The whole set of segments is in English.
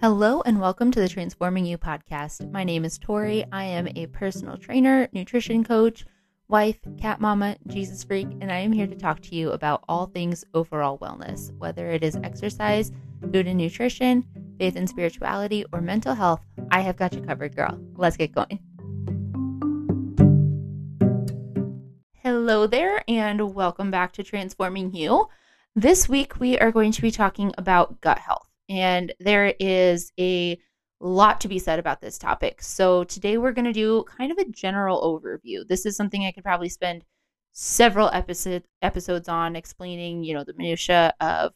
Hello and welcome to the Transforming You podcast. My name is Tori. I am a personal trainer, nutrition coach, wife, cat mama, Jesus freak, and I am here to talk to you about all things overall wellness, whether it is exercise, food and nutrition, faith and spirituality, or mental health. I have got you covered, girl. Let's get going. Hello there, and welcome back to Transforming You. This week, we are going to be talking about gut health. And there is a lot to be said about this topic. So today we're going to do kind of a general overview. This is something I could probably spend several episode episodes on explaining, you know, the minutia of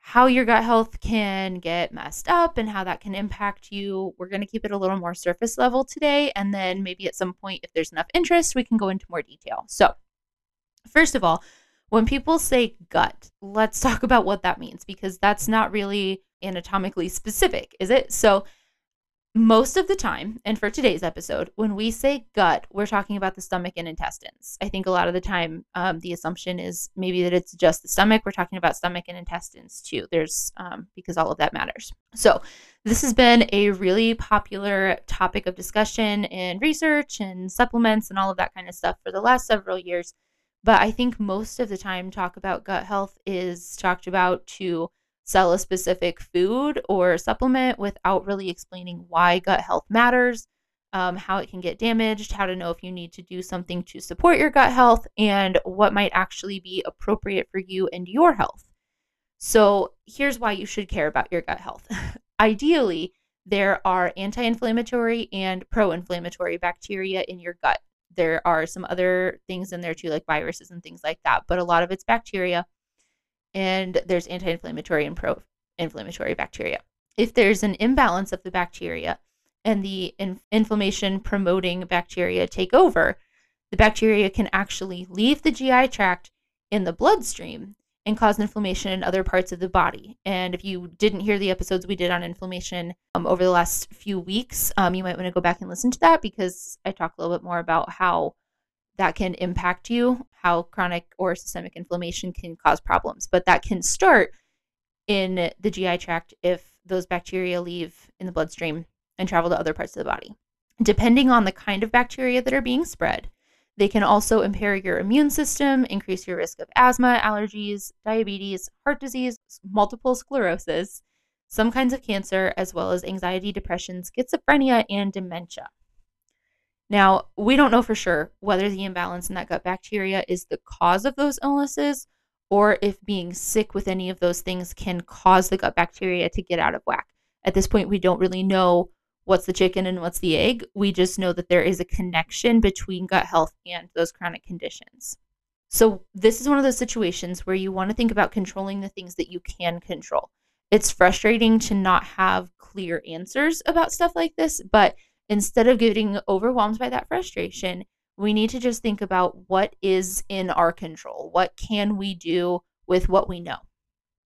how your gut health can get messed up and how that can impact you. We're going to keep it a little more surface level today and then maybe at some point if there's enough interest, we can go into more detail. So, first of all, when people say gut, let's talk about what that means because that's not really anatomically specific, is it? So, most of the time, and for today's episode, when we say gut, we're talking about the stomach and intestines. I think a lot of the time, um, the assumption is maybe that it's just the stomach. We're talking about stomach and intestines too. There's um, because all of that matters. So, this has been a really popular topic of discussion in research and supplements and all of that kind of stuff for the last several years. But I think most of the time, talk about gut health is talked about to sell a specific food or supplement without really explaining why gut health matters, um, how it can get damaged, how to know if you need to do something to support your gut health, and what might actually be appropriate for you and your health. So, here's why you should care about your gut health. Ideally, there are anti inflammatory and pro inflammatory bacteria in your gut. There are some other things in there too, like viruses and things like that, but a lot of it's bacteria. And there's anti inflammatory and pro inflammatory bacteria. If there's an imbalance of the bacteria and the in- inflammation promoting bacteria take over, the bacteria can actually leave the GI tract in the bloodstream and cause inflammation in other parts of the body. And if you didn't hear the episodes we did on inflammation um, over the last few weeks, um, you might want to go back and listen to that because I talk a little bit more about how that can impact you, how chronic or systemic inflammation can cause problems. But that can start in the GI tract if those bacteria leave in the bloodstream and travel to other parts of the body. Depending on the kind of bacteria that are being spread, they can also impair your immune system, increase your risk of asthma, allergies, diabetes, heart disease, multiple sclerosis, some kinds of cancer, as well as anxiety, depression, schizophrenia, and dementia. Now, we don't know for sure whether the imbalance in that gut bacteria is the cause of those illnesses or if being sick with any of those things can cause the gut bacteria to get out of whack. At this point, we don't really know what's the chicken and what's the egg. We just know that there is a connection between gut health and those chronic conditions. So, this is one of those situations where you want to think about controlling the things that you can control. It's frustrating to not have clear answers about stuff like this, but instead of getting overwhelmed by that frustration, we need to just think about what is in our control. What can we do with what we know?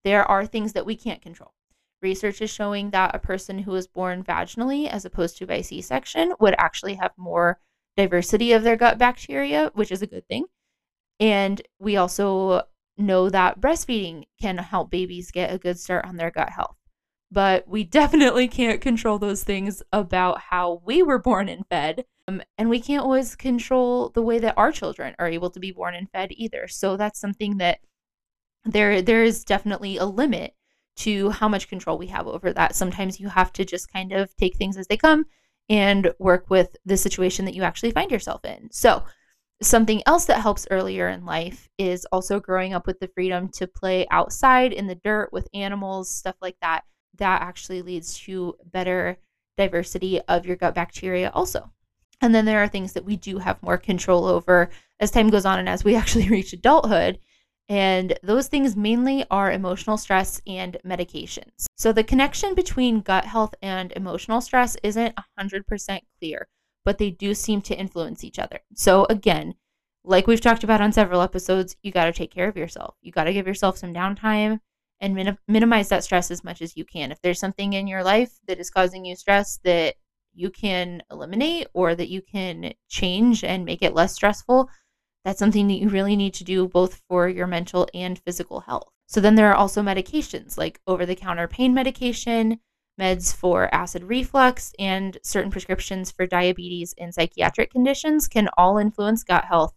There are things that we can't control. Research is showing that a person who was born vaginally as opposed to by C section would actually have more diversity of their gut bacteria, which is a good thing. And we also know that breastfeeding can help babies get a good start on their gut health. But we definitely can't control those things about how we were born and fed. Um, and we can't always control the way that our children are able to be born and fed either. So that's something that there there is definitely a limit to how much control we have over that. Sometimes you have to just kind of take things as they come and work with the situation that you actually find yourself in. So, something else that helps earlier in life is also growing up with the freedom to play outside in the dirt with animals, stuff like that. That actually leads to better diversity of your gut bacteria, also. And then there are things that we do have more control over as time goes on and as we actually reach adulthood and those things mainly are emotional stress and medications. So the connection between gut health and emotional stress isn't 100% clear, but they do seem to influence each other. So again, like we've talked about on several episodes, you got to take care of yourself. You got to give yourself some downtime and min- minimize that stress as much as you can. If there's something in your life that is causing you stress that you can eliminate or that you can change and make it less stressful, that's something that you really need to do both for your mental and physical health. So then there are also medications like over the counter pain medication, meds for acid reflux, and certain prescriptions for diabetes and psychiatric conditions can all influence gut health.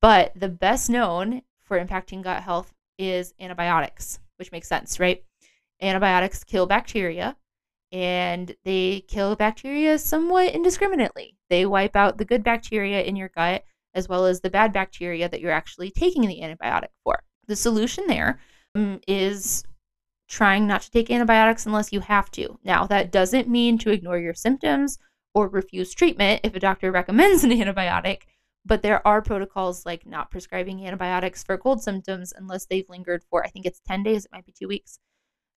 But the best known for impacting gut health is antibiotics, which makes sense, right? Antibiotics kill bacteria and they kill bacteria somewhat indiscriminately. They wipe out the good bacteria in your gut as well as the bad bacteria that you're actually taking the antibiotic for. The solution there um, is trying not to take antibiotics unless you have to. Now, that doesn't mean to ignore your symptoms or refuse treatment if a doctor recommends an antibiotic, but there are protocols like not prescribing antibiotics for cold symptoms unless they've lingered for, I think it's 10 days, it might be two weeks.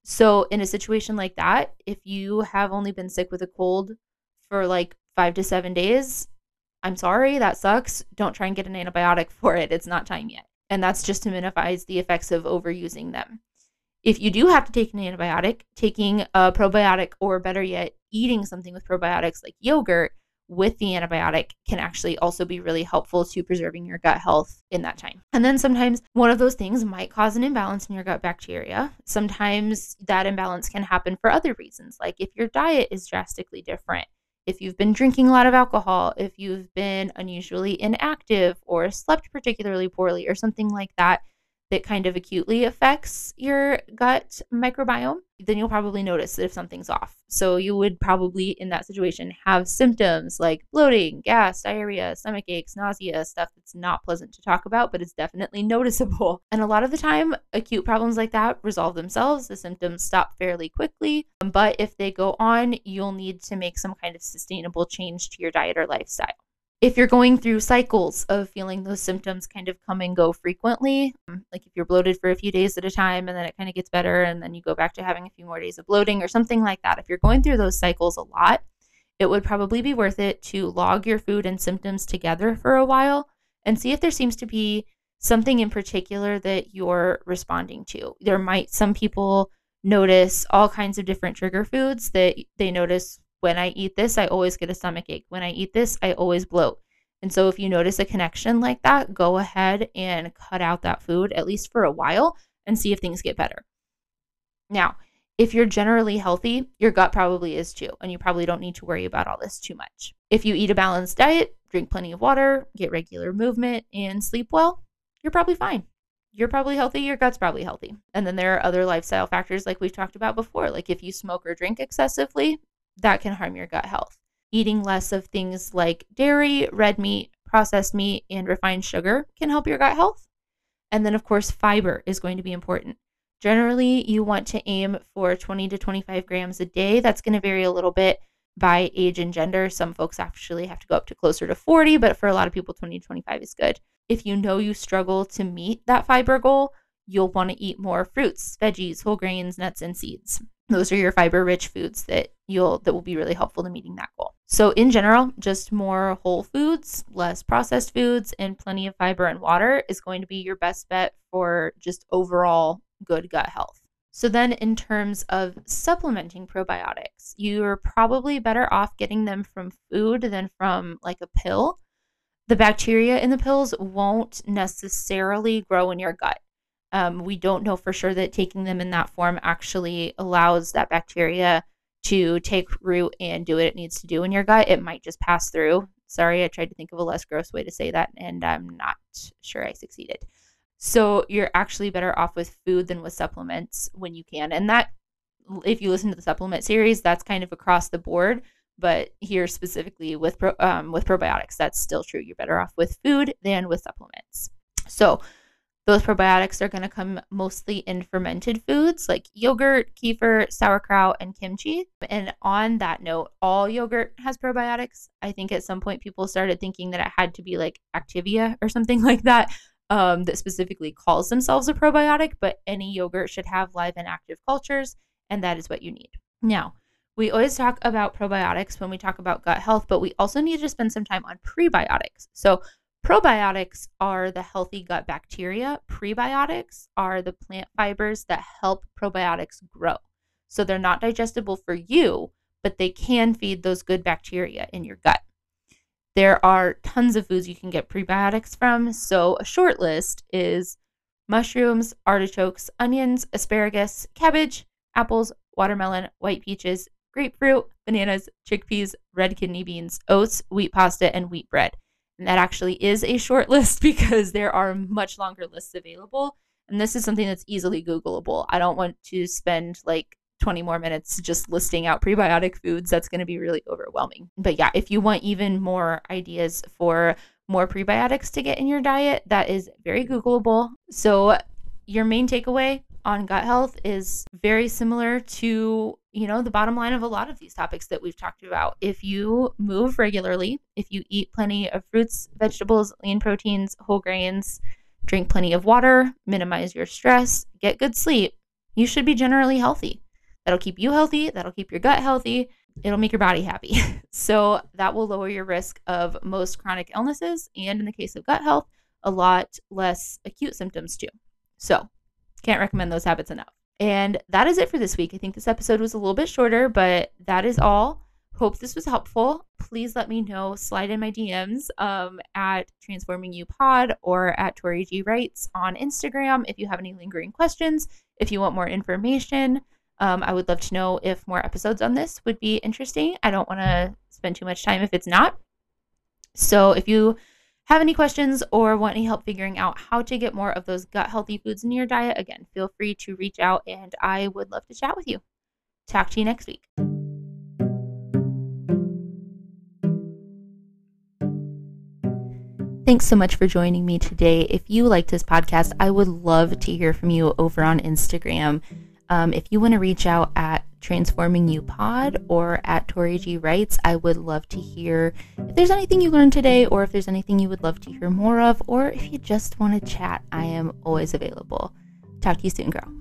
So, in a situation like that, if you have only been sick with a cold for like five to seven days, I'm sorry, that sucks. Don't try and get an antibiotic for it. It's not time yet. And that's just to minimize the effects of overusing them. If you do have to take an antibiotic, taking a probiotic or better yet, eating something with probiotics like yogurt with the antibiotic can actually also be really helpful to preserving your gut health in that time. And then sometimes one of those things might cause an imbalance in your gut bacteria. Sometimes that imbalance can happen for other reasons, like if your diet is drastically different if you've been drinking a lot of alcohol, if you've been unusually inactive or slept particularly poorly or something like that, that kind of acutely affects your gut microbiome, then you'll probably notice that if something's off. So you would probably in that situation have symptoms like bloating, gas, diarrhea, stomach aches, nausea, stuff that's not pleasant to talk about, but it's definitely noticeable. And a lot of the time, acute problems like that resolve themselves. The symptoms stop fairly quickly. But if they go on, you'll need to make some kind of sustainable change to your diet or lifestyle if you're going through cycles of feeling those symptoms kind of come and go frequently, um, like if you're bloated for a few days at a time and then it kind of gets better and then you go back to having a few more days of bloating or something like that, if you're going through those cycles a lot, it would probably be worth it to log your food and symptoms together for a while and see if there seems to be something in particular that you're responding to. There might, some people notice all kinds of different trigger foods that they notice when I eat this, I always get a stomach ache. When I eat this, I always bloat. And so if you notice a connection like that, go ahead and cut out that food at least for a while and see if things get better. Now, if you're generally healthy, your gut probably is too, and you probably don't need to worry about all this too much. If you eat a balanced diet, drink plenty of water, get regular movement, and sleep well, you're probably fine. You're probably healthy, your gut's probably healthy. And then there are other lifestyle factors like we've talked about before. Like if you smoke or drink excessively, that can harm your gut health. Eating less of things like dairy, red meat, processed meat, and refined sugar can help your gut health. And then, of course, fiber is going to be important. Generally, you want to aim for 20 to 25 grams a day. That's going to vary a little bit by age and gender. Some folks actually have to go up to closer to 40, but for a lot of people, 20 to 25 is good. If you know you struggle to meet that fiber goal, you'll want to eat more fruits, veggies, whole grains, nuts, and seeds those are your fiber rich foods that you'll that will be really helpful to meeting that goal. So in general, just more whole foods, less processed foods and plenty of fiber and water is going to be your best bet for just overall good gut health. So then in terms of supplementing probiotics, you're probably better off getting them from food than from like a pill. The bacteria in the pills won't necessarily grow in your gut. Um, we don't know for sure that taking them in that form actually allows that bacteria to take root and do what it needs to do in your gut. It might just pass through. Sorry, I tried to think of a less gross way to say that, and I'm not sure I succeeded. So you're actually better off with food than with supplements when you can. And that, if you listen to the supplement series, that's kind of across the board. But here specifically with pro, um, with probiotics, that's still true. You're better off with food than with supplements. So those probiotics are going to come mostly in fermented foods like yogurt, kefir, sauerkraut, and kimchi. And on that note, all yogurt has probiotics. I think at some point people started thinking that it had to be like Activia or something like that um, that specifically calls themselves a probiotic, but any yogurt should have live and active cultures, and that is what you need. Now, we always talk about probiotics when we talk about gut health, but we also need to spend some time on prebiotics. So, Probiotics are the healthy gut bacteria. Prebiotics are the plant fibers that help probiotics grow. So they're not digestible for you, but they can feed those good bacteria in your gut. There are tons of foods you can get prebiotics from. So a short list is mushrooms, artichokes, onions, asparagus, cabbage, apples, watermelon, white peaches, grapefruit, bananas, chickpeas, red kidney beans, oats, wheat pasta, and wheat bread. And that actually is a short list because there are much longer lists available. And this is something that's easily Googleable. I don't want to spend like 20 more minutes just listing out prebiotic foods. That's going to be really overwhelming. But yeah, if you want even more ideas for more prebiotics to get in your diet, that is very Googleable. So, your main takeaway on gut health is very similar to, you know, the bottom line of a lot of these topics that we've talked about. If you move regularly, if you eat plenty of fruits, vegetables, lean proteins, whole grains, drink plenty of water, minimize your stress, get good sleep, you should be generally healthy. That'll keep you healthy, that'll keep your gut healthy, it'll make your body happy. so that will lower your risk of most chronic illnesses and in the case of gut health, a lot less acute symptoms too. So, can't recommend those habits enough. And that is it for this week. I think this episode was a little bit shorter, but that is all. Hope this was helpful. Please let me know. Slide in my DMs um, at Transforming You Pod or at Tori G Writes on Instagram if you have any lingering questions. If you want more information, um, I would love to know if more episodes on this would be interesting. I don't want to spend too much time if it's not. So if you have any questions or want any help figuring out how to get more of those gut healthy foods in your diet, again, feel free to reach out and I would love to chat with you. Talk to you next week. Thanks so much for joining me today. If you like this podcast, I would love to hear from you over on Instagram. Um, if you want to reach out at Transforming You Pod or at Tori G Writes, I would love to hear if there's anything you learned today or if there's anything you would love to hear more of, or if you just want to chat, I am always available. Talk to you soon, girl.